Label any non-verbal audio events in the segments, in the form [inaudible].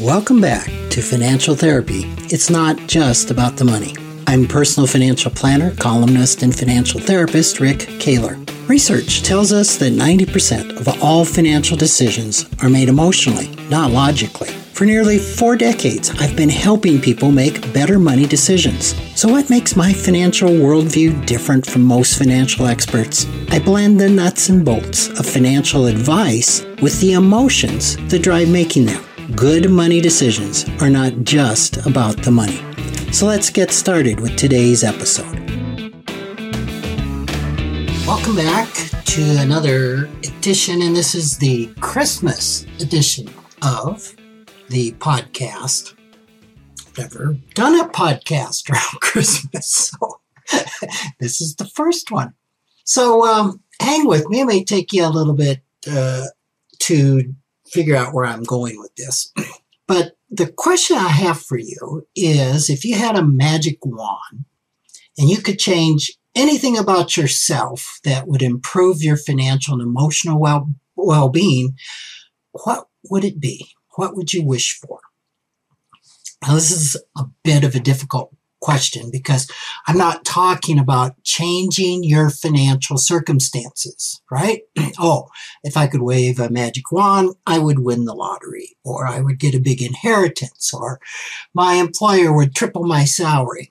Welcome back to Financial Therapy. It's not just about the money. I'm personal financial planner, columnist, and financial therapist Rick Kahler. Research tells us that 90% of all financial decisions are made emotionally, not logically. For nearly four decades, I've been helping people make better money decisions. So, what makes my financial worldview different from most financial experts? I blend the nuts and bolts of financial advice with the emotions that drive making them. Good money decisions are not just about the money. So, let's get started with today's episode. Welcome back to another edition, and this is the Christmas edition of the podcast. Never done a podcast [laughs] around Christmas, so [laughs] this is the first one. So um, hang with me. It may take you a little bit uh, to figure out where I'm going with this. [clears throat] But the question I have for you is if you had a magic wand and you could change anything about yourself that would improve your financial and emotional well well being, what would it be? What would you wish for? Now, this is a bit of a difficult question because I'm not talking about changing your financial circumstances, right? [clears throat] oh, if I could wave a magic wand, I would win the lottery, or I would get a big inheritance, or my employer would triple my salary.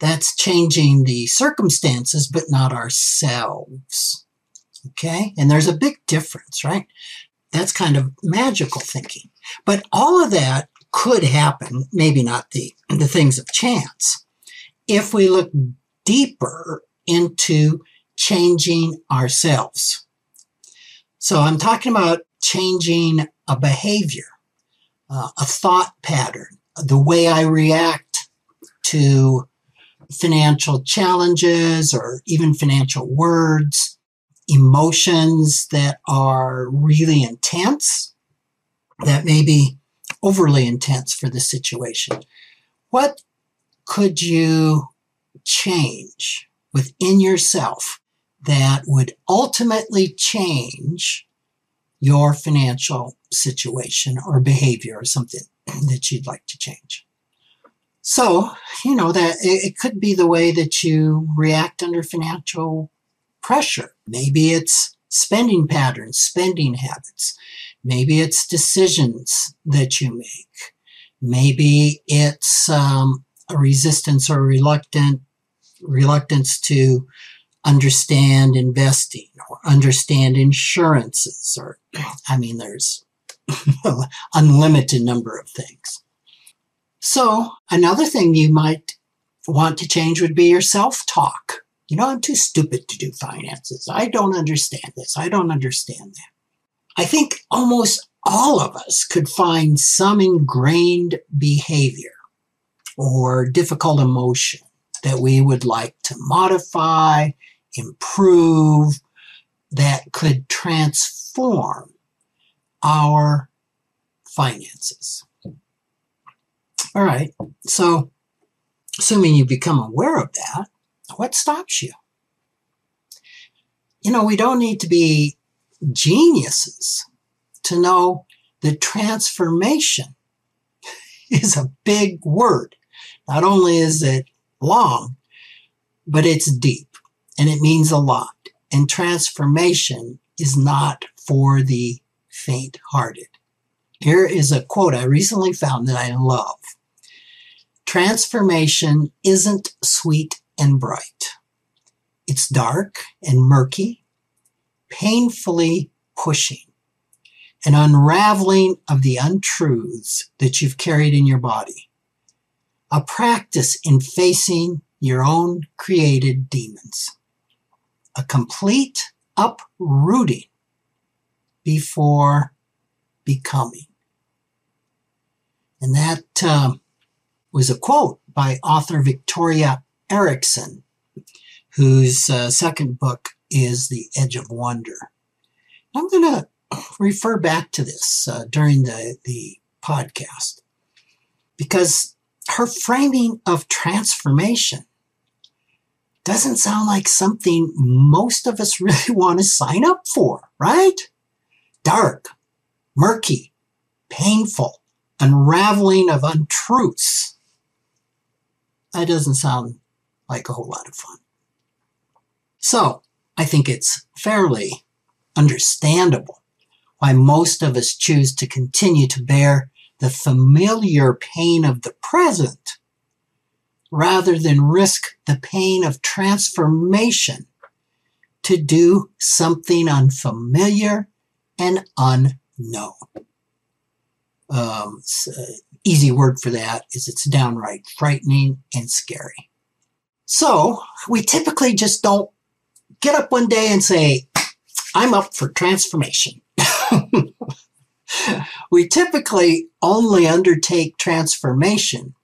That's changing the circumstances, but not ourselves. Okay? And there's a big difference, right? That's kind of magical thinking. But all of that could happen, maybe not the, the things of chance, if we look deeper into changing ourselves. So I'm talking about changing a behavior, uh, a thought pattern, the way I react to financial challenges or even financial words, emotions that are really intense, that may be overly intense for the situation. What could you change within yourself that would ultimately change your financial situation or behavior or something that you'd like to change? So, you know, that it could be the way that you react under financial pressure. Maybe it's spending patterns, spending habits. Maybe it's decisions that you make. Maybe it's um, a resistance or reluctant reluctance to understand investing or understand insurances or I mean there's [laughs] unlimited number of things. So another thing you might want to change would be your self-talk. You know, I'm too stupid to do finances. I don't understand this. I don't understand that. I think almost all of us could find some ingrained behavior or difficult emotion that we would like to modify, improve, that could transform our finances. All right, so assuming you become aware of that, what stops you? You know, we don't need to be geniuses to know that transformation [laughs] is a big word. Not only is it long, but it's deep and it means a lot. And transformation is not for the faint hearted. Here is a quote I recently found that I love. Transformation isn't sweet and bright. It's dark and murky, painfully pushing, an unraveling of the untruths that you've carried in your body a practice in facing your own created demons, a complete uprooting before becoming. And that um, was a quote by author Victoria Erickson, whose uh, second book is The Edge of Wonder. I'm going to refer back to this uh, during the, the podcast because her framing of transformation doesn't sound like something most of us [laughs] really want to sign up for, right? Dark, murky, painful, unraveling of untruths. That doesn't sound like a whole lot of fun. So, I think it's fairly understandable why most of us choose to continue to bear the familiar pain of the present rather than risk the pain of transformation to do something unfamiliar and unknown. Um, easy word for that is it's downright frightening and scary. So we typically just don't get up one day and say, I'm up for transformation. [laughs] we typically only undertake transformation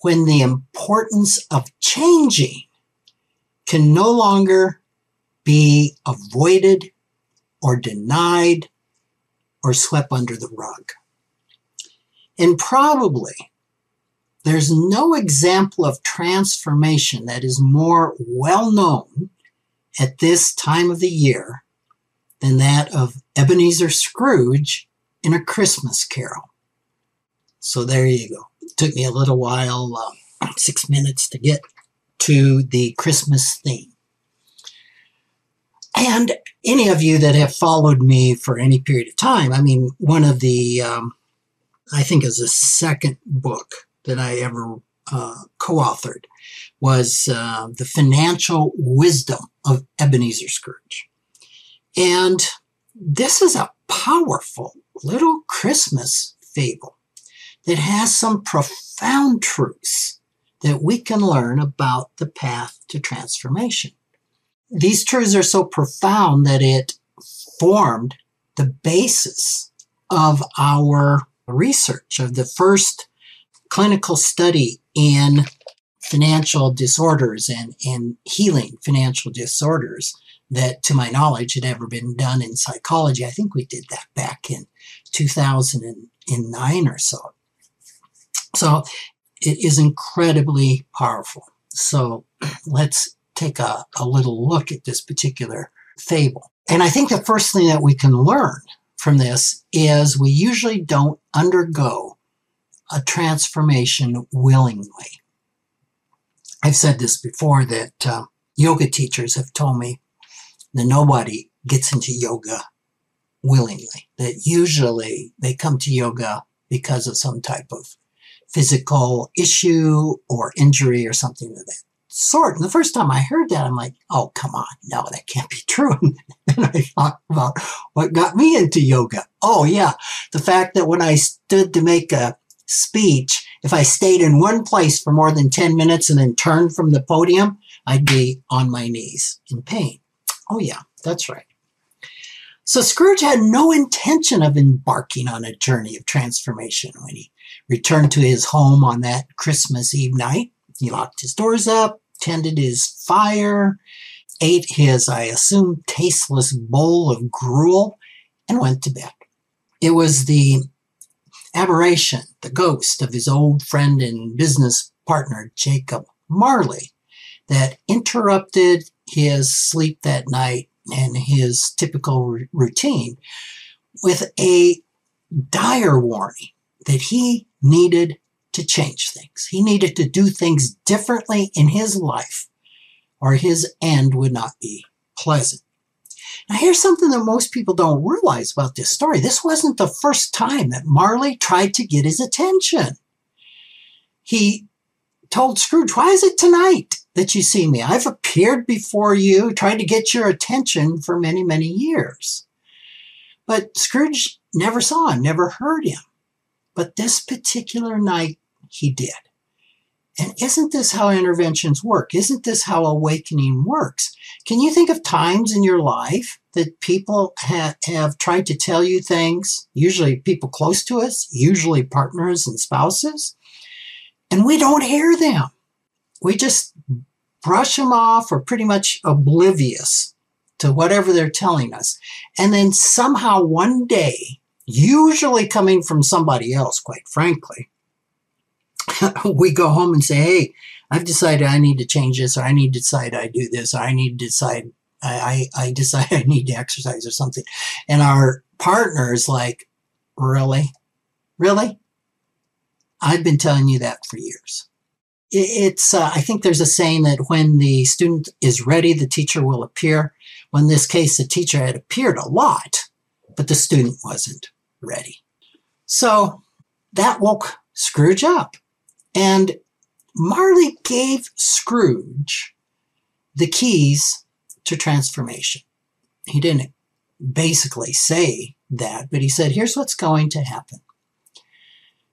when the importance of changing can no longer be avoided or denied or swept under the rug. And probably there's no example of transformation that is more well known at this time of the year than that of Ebenezer Scrooge in A Christmas Carol. So there you go. It took me a little while, um, six minutes to get to the Christmas theme. And any of you that have followed me for any period of time, I mean, one of the, um, I think is the second book that I ever uh, co authored was uh, The Financial Wisdom of Ebenezer Scrooge. And this is a powerful little Christmas fable that has some profound truths that we can learn about the path to transformation. These truths are so profound that it formed the basis of our research of the first clinical study in financial disorders and, and healing financial disorders that, to my knowledge, had ever been done in psychology. I think we did that back in 2009 or so. So it is incredibly powerful. So let's take a, a little look at this particular fable. And I think the first thing that we can learn from this is we usually don't undergo a transformation willingly. I've said this before that uh, yoga teachers have told me that nobody gets into yoga willingly, that usually they come to yoga because of some type of physical issue or injury or something of that sort. And the first time I heard that, I'm like, oh, come on. No, that can't be true. [laughs] and I thought about what got me into yoga. Oh, yeah. The fact that when I stood to make a speech, if I stayed in one place for more than 10 minutes and then turned from the podium, I'd be on my knees in pain. Oh, yeah, that's right. So Scrooge had no intention of embarking on a journey of transformation when he returned to his home on that Christmas Eve night. He locked his doors up, tended his fire, ate his, I assume, tasteless bowl of gruel, and went to bed. It was the aberration, the ghost of his old friend and business partner, Jacob Marley, that interrupted his sleep that night and his typical r- routine with a dire warning that he needed to change things. He needed to do things differently in his life or his end would not be pleasant. Now, here's something that most people don't realize about this story. This wasn't the first time that Marley tried to get his attention. He told Scrooge, Why is it tonight that you see me? I've appeared before you, trying to get your attention for many, many years. But Scrooge never saw him, never heard him. But this particular night, he did. And isn't this how interventions work? Isn't this how awakening works? Can you think of times in your life that people ha- have tried to tell you things, usually people close to us, usually partners and spouses, and we don't hear them? We just brush them off or pretty much oblivious to whatever they're telling us. And then somehow one day, usually coming from somebody else, quite frankly, [laughs] we go home and say, hey, I've decided I need to change this, or I need to decide I do this, or I need to decide I, I, I decide [laughs] I need to exercise or something. And our partner is like, really? Really? I've been telling you that for years. It's, uh, I think there's a saying that when the student is ready, the teacher will appear. Well, in this case, the teacher had appeared a lot, but the student wasn't ready. So that woke Scrooge up. And Marley gave Scrooge the keys to transformation. He didn't basically say that, but he said, here's what's going to happen.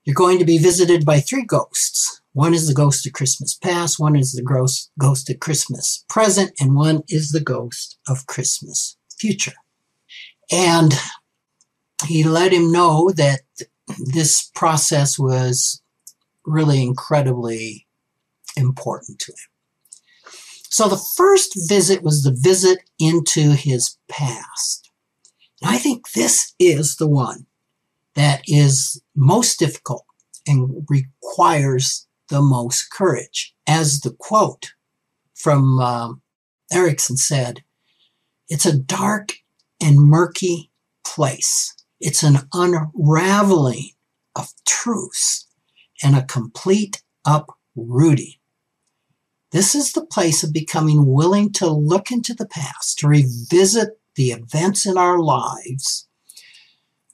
You're going to be visited by three ghosts. One is the ghost of Christmas past, one is the ghost, ghost of Christmas present, and one is the ghost of Christmas future. And he let him know that this process was really incredibly important to him. So the first visit was the visit into his past. And I think this is the one that is most difficult and requires the most courage. As the quote from um, Erickson said, it's a dark and murky place. It's an unraveling of truths and a complete uprooting. This is the place of becoming willing to look into the past, to revisit the events in our lives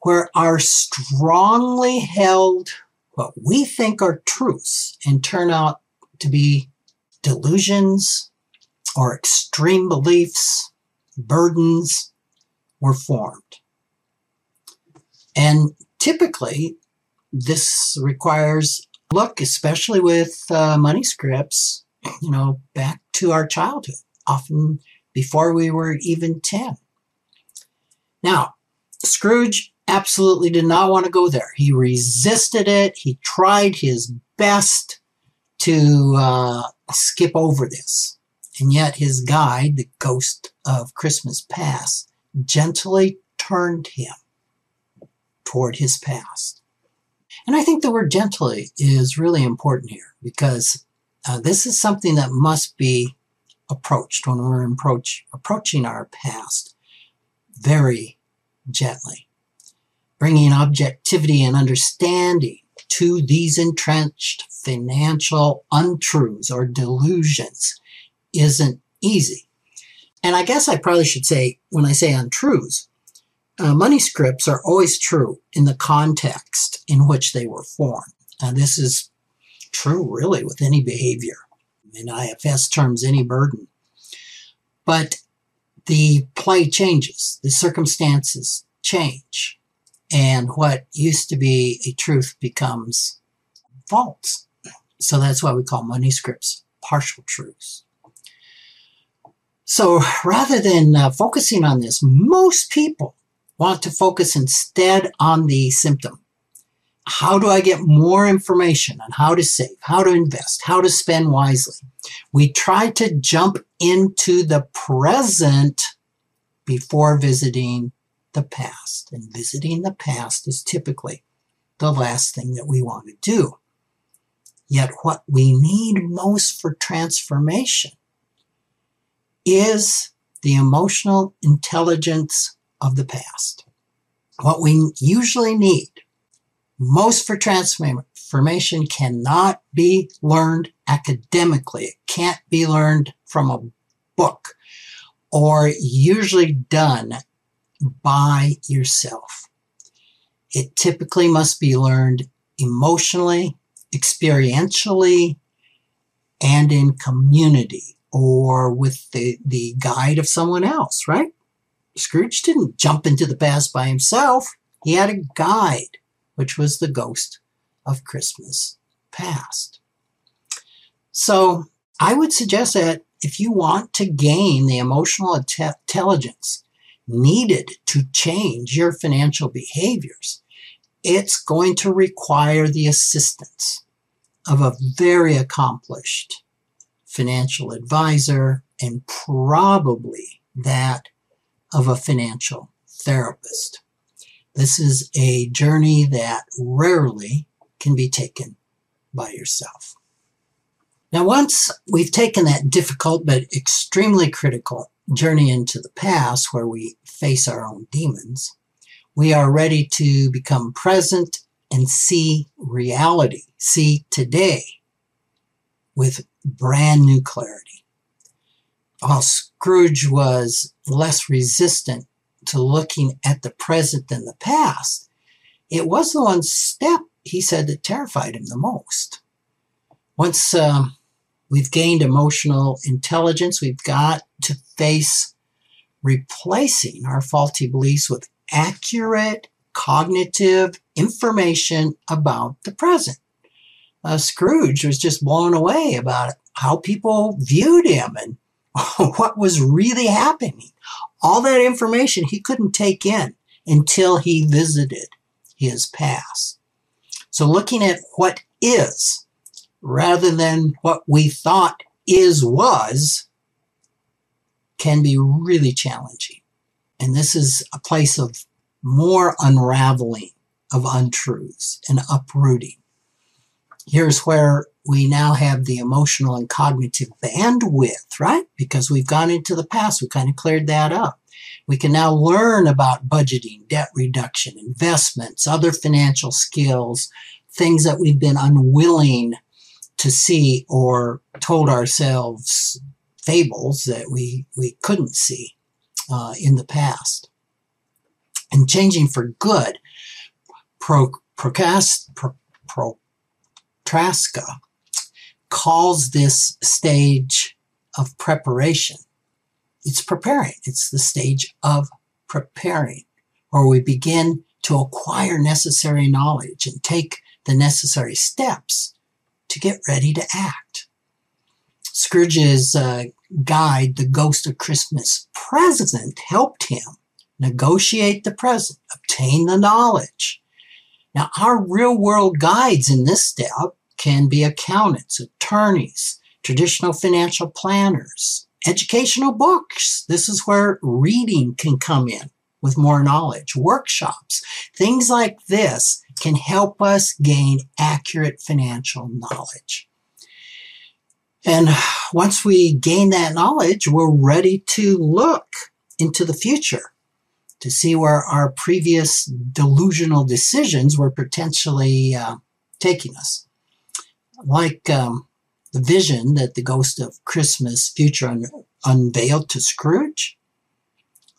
where our strongly held, what we think are truths, and turn out to be delusions or extreme beliefs, burdens were formed. And typically, this requires look, especially with uh, money scripts, you know, back to our childhood, often before we were even 10. Now, Scrooge absolutely did not want to go there. He resisted it. He tried his best to uh, skip over this. And yet his guide, the ghost of Christmas past, gently turned him toward his past. And I think the word gently is really important here because uh, this is something that must be approached when we're approach, approaching our past very gently, bringing objectivity and understanding to these entrenched financial untruths or delusions isn't easy. And I guess I probably should say, when I say untruths, uh, money scripts are always true in the context in which they were formed. And this is true really with any behavior. In IFS terms, any burden. But the play changes, the circumstances change, and what used to be a truth becomes false. So that's why we call money scripts partial truths. So rather than uh, focusing on this, most people want to focus instead on the symptom. How do I get more information on how to save, how to invest, how to spend wisely? We try to jump into the present before visiting the past. And visiting the past is typically the last thing that we want to do. Yet, what we need most for transformation is the emotional intelligence of the past. What we usually need most for transformation cannot be learned academically. It can't be learned from a book or usually done by yourself. It typically must be learned emotionally, experientially, and in community or with the, the guide of someone else, right? Scrooge didn't jump into the past by himself. He had a guide, which was the ghost of Christmas past. So I would suggest that if you want to gain the emotional intelligence needed to change your financial behaviors, it's going to require the assistance of a very accomplished financial advisor and probably that of a financial therapist. This is a journey that rarely can be taken by yourself. Now, once we've taken that difficult but extremely critical journey into the past where we face our own demons, we are ready to become present and see reality, see today with brand new clarity. While Scrooge was less resistant to looking at the present than the past, it was the one step he said that terrified him the most. Once um, we've gained emotional intelligence, we've got to face replacing our faulty beliefs with accurate cognitive information about the present. Uh, Scrooge was just blown away about how people viewed him and [laughs] what was really happening. All that information he couldn't take in until he visited his past. So looking at what is rather than what we thought is was can be really challenging. And this is a place of more unraveling of untruths and uprooting. Here's where we now have the emotional and cognitive bandwidth, right? Because we've gone into the past, we kind of cleared that up. We can now learn about budgeting, debt reduction, investments, other financial skills, things that we've been unwilling to see or told ourselves fables that we, we couldn't see uh, in the past and changing for good. Pro, Pro, Prochaska calls this stage of preparation. It's preparing. It's the stage of preparing, where we begin to acquire necessary knowledge and take the necessary steps to get ready to act. Scrooge's uh, guide, The Ghost of Christmas Present, helped him negotiate the present, obtain the knowledge. Now, our real world guides in this step can be accountants, attorneys, traditional financial planners, educational books. This is where reading can come in with more knowledge, workshops, things like this can help us gain accurate financial knowledge. And once we gain that knowledge, we're ready to look into the future to see where our previous delusional decisions were potentially uh, taking us. Like um, the vision that the ghost of Christmas future un- unveiled to Scrooge,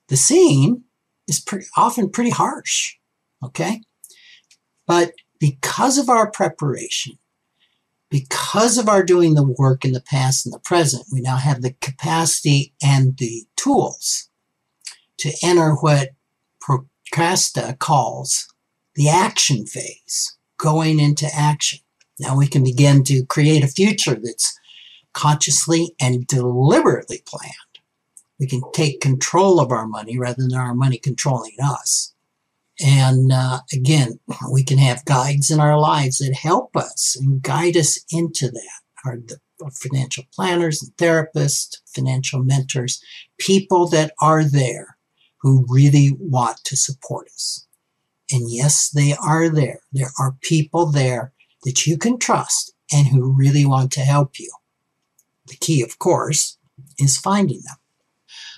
the scene is pretty, often pretty harsh, okay? But because of our preparation, because of our doing the work in the past and the present, we now have the capacity and the tools to enter what Prochaska calls the action phase, going into action. Now we can begin to create a future that's consciously and deliberately planned. We can take control of our money rather than our money controlling us. And uh, again, we can have guides in our lives that help us and guide us into that. Our, the, our financial planners and therapists, financial mentors, people that are there who really want to support us. And yes, they are there. There are people there that you can trust and who really want to help you. The key, of course, is finding them.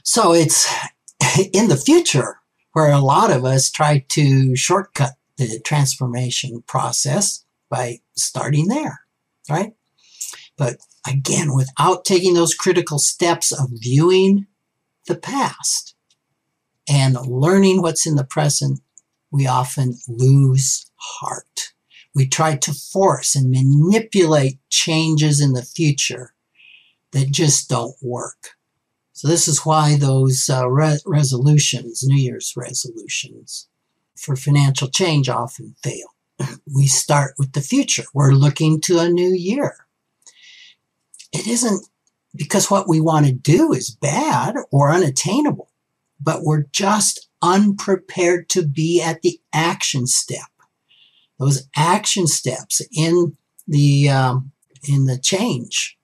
So it's [laughs] in the future where a lot of us try to shortcut the transformation process by starting there, right? But again, without taking those critical steps of viewing the past, and learning what's in the present, we often lose heart. We try to force and manipulate changes in the future that just don't work. So this is why those uh, re- resolutions, New Year's resolutions for financial change often fail. [clears throat] We start with the future. We're looking to a new year. It isn't because what we want to do is bad or unattainable but we're just unprepared to be at the action step. Those action steps in the um, in the change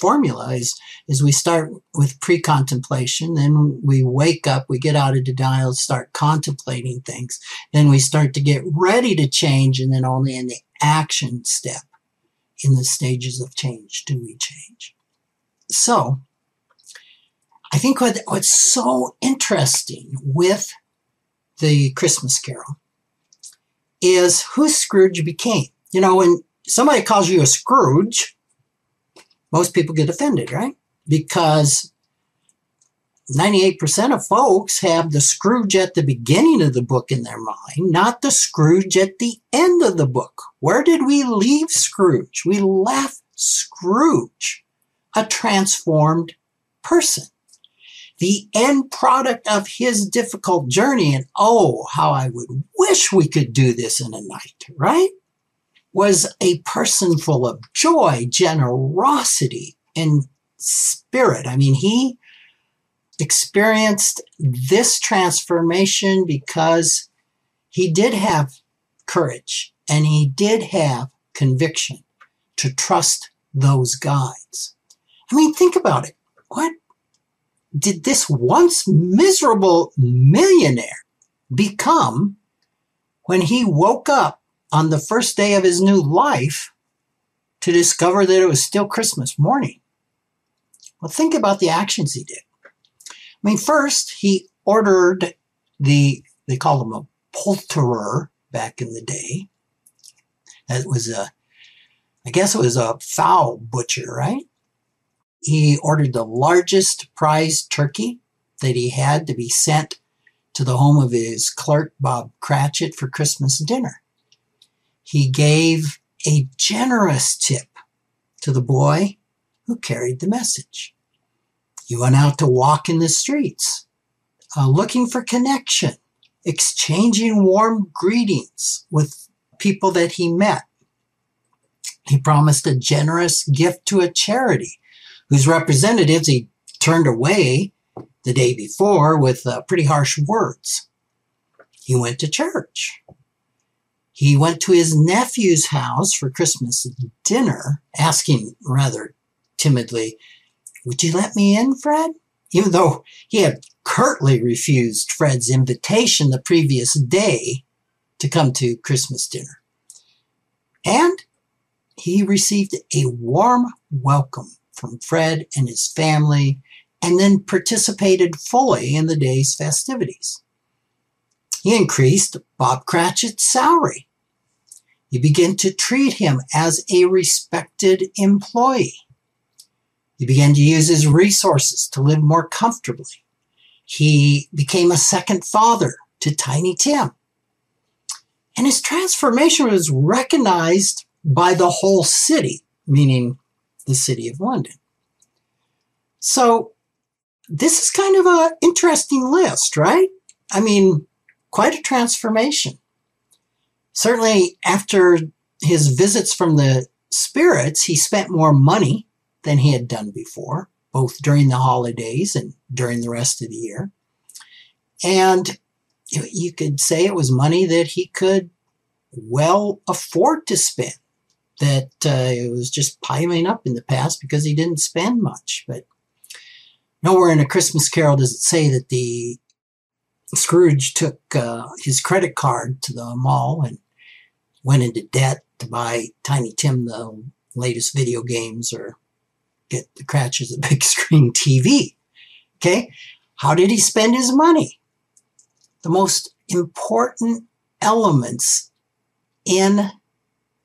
formula is is we start with pre-contemplation, then we wake up, we get out of denial, start contemplating things, then we start to get ready to change, and then only in the action step in the stages of change do we change. So I think what, what's so interesting with the Christmas Carol is who Scrooge became. You know, when somebody calls you a Scrooge, most people get offended, right? Because 98% of folks have the Scrooge at the beginning of the book in their mind, not the Scrooge at the end of the book. Where did we leave Scrooge? We left Scrooge, a transformed person. The end product of his difficult journey, and oh, how I would wish we could do this in a night, right? Was a person full of joy, generosity, and spirit. I mean, he experienced this transformation because he did have courage and he did have conviction to trust those guides. I mean, think about it. What did this once miserable millionaire become when he woke up on the first day of his new life to discover that it was still Christmas morning? Well, think about the actions he did. I mean, first, he ordered the, they called him a poulterer back in the day. That was a, I guess it was a fowl butcher, right? He ordered the largest prize turkey that he had to be sent to the home of his clerk, Bob Cratchit, for Christmas dinner. He gave a generous tip to the boy who carried the message. He went out to walk in the streets, uh, looking for connection, exchanging warm greetings with people that he met. He promised a generous gift to a charity whose representatives he turned away the day before with uh, pretty harsh words. He went to church. He went to his nephew's house for Christmas dinner, asking rather timidly, would you let me in, Fred? Even though he had curtly refused Fred's invitation the previous day to come to Christmas dinner. And he received a warm welcome from Fred and his family and then participated fully in the day's festivities. He increased Bob Cratchit's salary. He began to treat him as a respected employee. He began to use his resources to live more comfortably. He became a second father to Tiny Tim. And his transformation was recognized by the whole city, meaning the city of London. So this is kind of an interesting list, right? I mean, quite a transformation. Certainly after his visits from the spirits, he spent more money than he had done before, both during the holidays and during the rest of the year. And you could say it was money that he could well afford to spend, that uh, it was just piling up in the past because he didn't spend much. But nowhere in A Christmas Carol does it say that the Scrooge took uh, his credit card to the mall and went into debt to buy Tiny Tim the latest video games or get the Cratchit's a [laughs] big screen TV. Okay. How did he spend his money? The most important elements in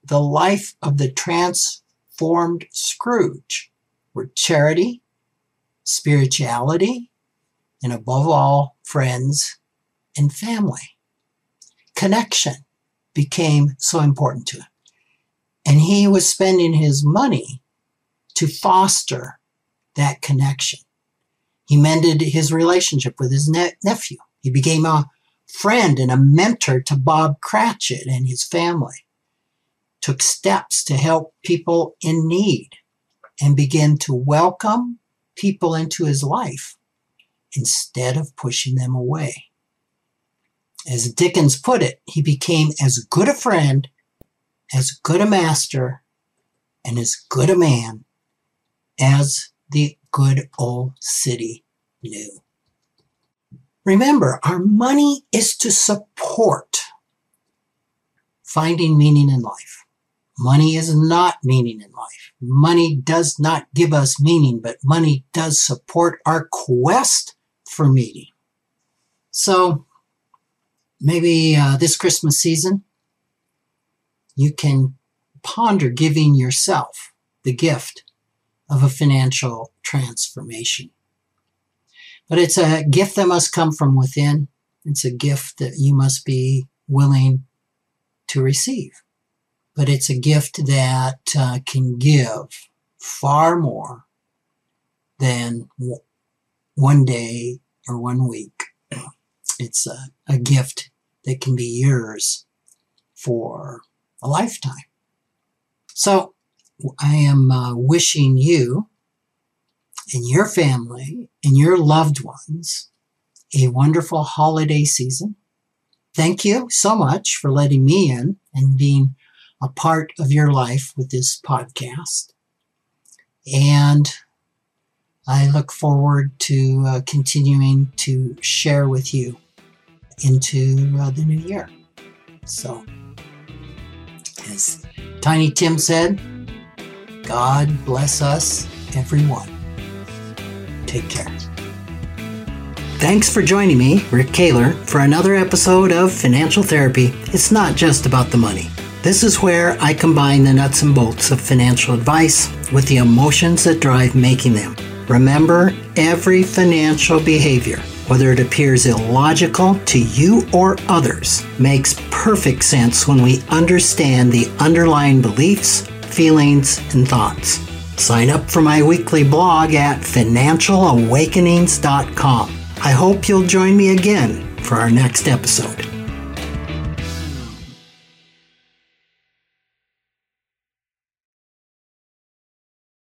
the life of the transformed Scrooge were charity, spirituality, and above all, friends and family. Connection became so important to him. And he was spending his money to foster that connection. He mended his relationship with his ne- nephew. He became a friend and a mentor to Bob Cratchit and his family. Took steps to help people in need and began to welcome people into his life instead of pushing them away. As Dickens put it, he became as good a friend, as good a master, and as good a man as the good old city knew. Remember, our money is to support finding meaning in life. Money is not meaning in life. Money does not give us meaning, but money does support our quest for meaning. So maybe uh, this Christmas season, you can ponder giving yourself the gift of a financial transformation. But it's a gift that must come from within. It's a gift that you must be willing to receive. But it's a gift that uh, can give far more than one day or one week. It's a, a gift that can be yours for a lifetime. So I am uh, wishing you and your family and your loved ones a wonderful holiday season. Thank you so much for letting me in and being a part of your life with this podcast. And I look forward to uh, continuing to share with you into uh, the new year. So, as Tiny Tim said, God bless us, everyone. Take care. Thanks for joining me, Rick Kahler, for another episode of Financial Therapy. It's not just about the money. This is where I combine the nuts and bolts of financial advice with the emotions that drive making them. Remember, every financial behavior, whether it appears illogical to you or others, makes perfect sense when we understand the underlying beliefs, feelings, and thoughts. Sign up for my weekly blog at financialawakenings.com. I hope you'll join me again for our next episode.